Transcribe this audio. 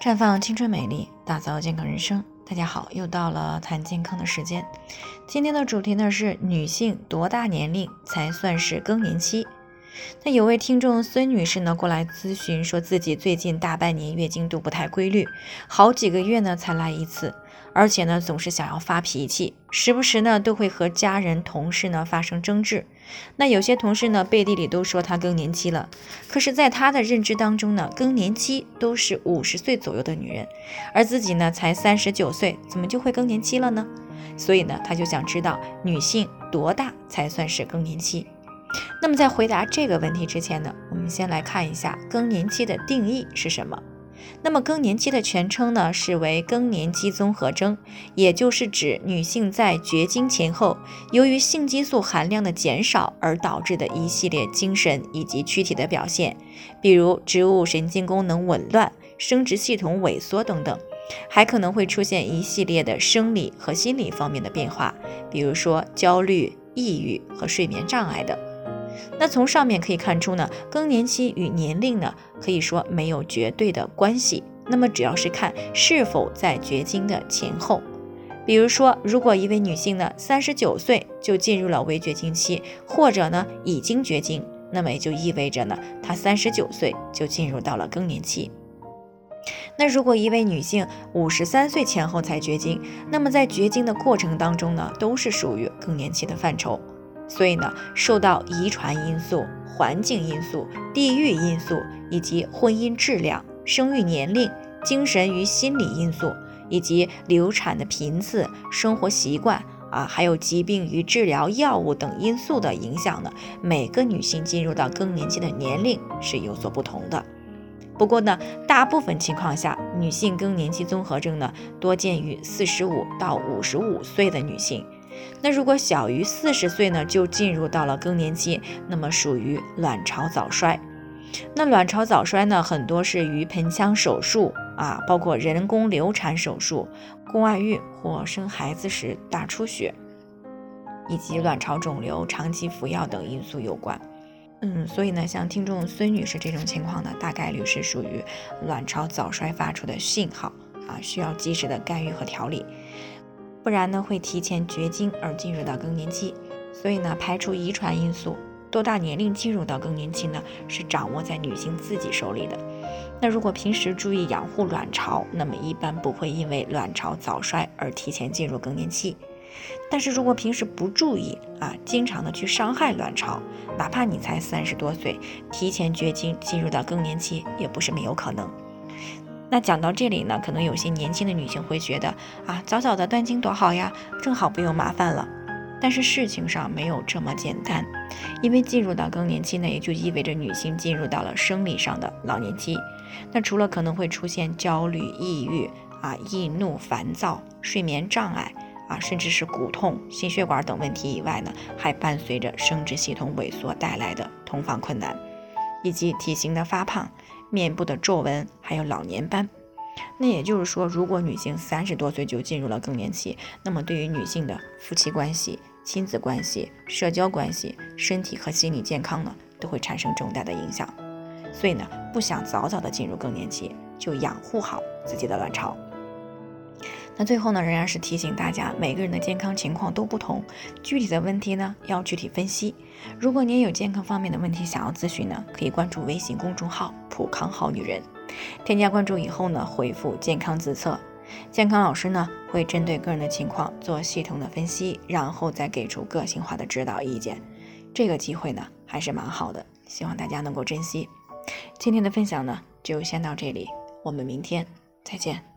绽放青春美丽，打造健康人生。大家好，又到了谈健康的时间。今天的主题呢是女性多大年龄才算是更年期？那有位听众孙女士呢过来咨询，说自己最近大半年月经都不太规律，好几个月呢才来一次。而且呢，总是想要发脾气，时不时呢都会和家人、同事呢发生争执。那有些同事呢背地里都说她更年期了，可是，在她的认知当中呢，更年期都是五十岁左右的女人，而自己呢才三十九岁，怎么就会更年期了呢？所以呢，她就想知道女性多大才算是更年期。那么在回答这个问题之前呢，我们先来看一下更年期的定义是什么。那么更年期的全称呢是为更年期综合征，也就是指女性在绝经前后，由于性激素含量的减少而导致的一系列精神以及躯体的表现，比如植物神经功能紊乱、生殖系统萎缩等等，还可能会出现一系列的生理和心理方面的变化，比如说焦虑、抑郁和睡眠障碍等。那从上面可以看出呢，更年期与年龄呢可以说没有绝对的关系。那么主要是看是否在绝经的前后。比如说，如果一位女性呢三十九岁就进入了微绝经期，或者呢已经绝经，那么也就意味着呢她三十九岁就进入到了更年期。那如果一位女性五十三岁前后才绝经，那么在绝经的过程当中呢都是属于更年期的范畴。所以呢，受到遗传因素、环境因素、地域因素以及婚姻质量、生育年龄、精神与心理因素，以及流产的频次、生活习惯啊，还有疾病与治疗药物等因素的影响呢，每个女性进入到更年期的年龄是有所不同的。不过呢，大部分情况下，女性更年期综合症呢，多见于四十五到五十五岁的女性。那如果小于四十岁呢，就进入到了更年期，那么属于卵巢早衰。那卵巢早衰呢，很多是与盆腔手术啊，包括人工流产手术、宫外孕或生孩子时大出血，以及卵巢肿瘤、长期服药等因素有关。嗯，所以呢，像听众孙女士这种情况呢，大概率是属于卵巢早衰发出的信号啊，需要及时的干预和调理。不然呢，会提前绝经而进入到更年期。所以呢，排除遗传因素，多大年龄进入到更年期呢？是掌握在女性自己手里的。那如果平时注意养护卵巢，那么一般不会因为卵巢早衰而提前进入更年期。但是如果平时不注意啊，经常的去伤害卵巢，哪怕你才三十多岁，提前绝经进入到更年期也不是没有可能。那讲到这里呢，可能有些年轻的女性会觉得啊，早早的断经多好呀，正好不用麻烦了。但是事情上没有这么简单，因为进入到更年期呢，也就意味着女性进入到了生理上的老年期。那除了可能会出现焦虑、抑郁啊、易怒、烦躁、睡眠障碍啊，甚至是骨痛、心血管等问题以外呢，还伴随着生殖系统萎缩带来的同房困难，以及体型的发胖。面部的皱纹，还有老年斑。那也就是说，如果女性三十多岁就进入了更年期，那么对于女性的夫妻关系、亲子关系、社交关系、身体和心理健康呢，都会产生重大的影响。所以呢，不想早早的进入更年期，就养护好自己的卵巢。那最后呢，仍然是提醒大家，每个人的健康情况都不同，具体的问题呢要具体分析。如果您有健康方面的问题想要咨询呢，可以关注微信公众号“普康好女人”，添加关注以后呢，回复“健康自测”，健康老师呢会针对个人的情况做系统的分析，然后再给出个性化的指导意见。这个机会呢还是蛮好的，希望大家能够珍惜。今天的分享呢就先到这里，我们明天再见。